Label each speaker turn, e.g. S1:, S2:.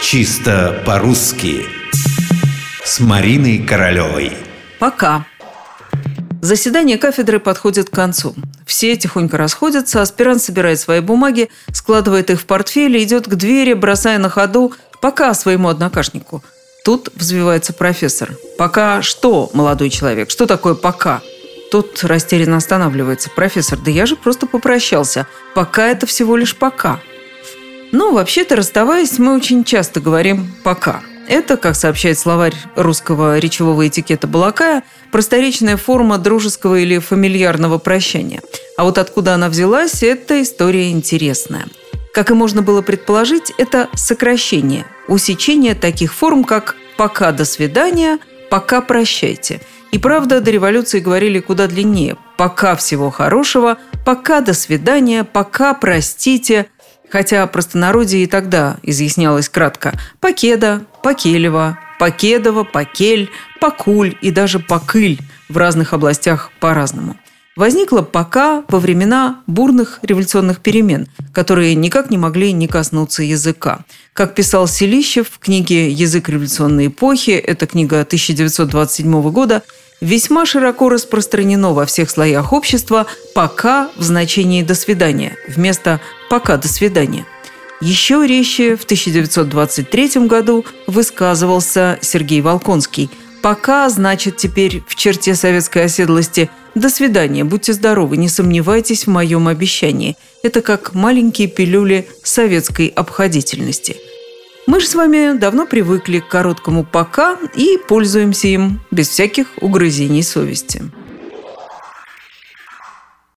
S1: Чисто по-русски С Мариной Королевой
S2: Пока. Заседание кафедры подходит к концу. Все тихонько расходятся, аспирант собирает свои бумаги, складывает их в портфель и идет к двери, бросая на ходу «пока» своему однокашнику. Тут взвивается профессор. «Пока что, молодой человек? Что такое «пока»?» Тут растерянно останавливается. «Профессор, да я же просто попрощался. Пока это всего лишь пока». Ну, вообще-то, расставаясь, мы очень часто говорим «пока». Это, как сообщает словарь русского речевого этикета Балакая, просторечная форма дружеского или фамильярного прощания. А вот откуда она взялась, эта история интересная. Как и можно было предположить, это сокращение, усечение таких форм, как «пока до свидания», «пока прощайте». И правда, до революции говорили куда длиннее. «Пока всего хорошего», «пока до свидания», «пока простите», Хотя простонародье и тогда изъяснялось кратко «покеда», «покелева», «покедова», «покель», «покуль» и даже «покыль» в разных областях по-разному. Возникла пока во времена бурных революционных перемен, которые никак не могли не коснуться языка. Как писал Селищев в книге «Язык революционной эпохи», это книга 1927 года, весьма широко распространено во всех слоях общества «пока» в значении «до свидания» вместо «пока до свидания». Еще резче в 1923 году высказывался Сергей Волконский. «Пока» значит теперь в черте советской оседлости «до свидания, будьте здоровы, не сомневайтесь в моем обещании». Это как маленькие пилюли советской обходительности – мы же с вами давно привыкли к короткому «пока» и пользуемся им без всяких угрызений совести.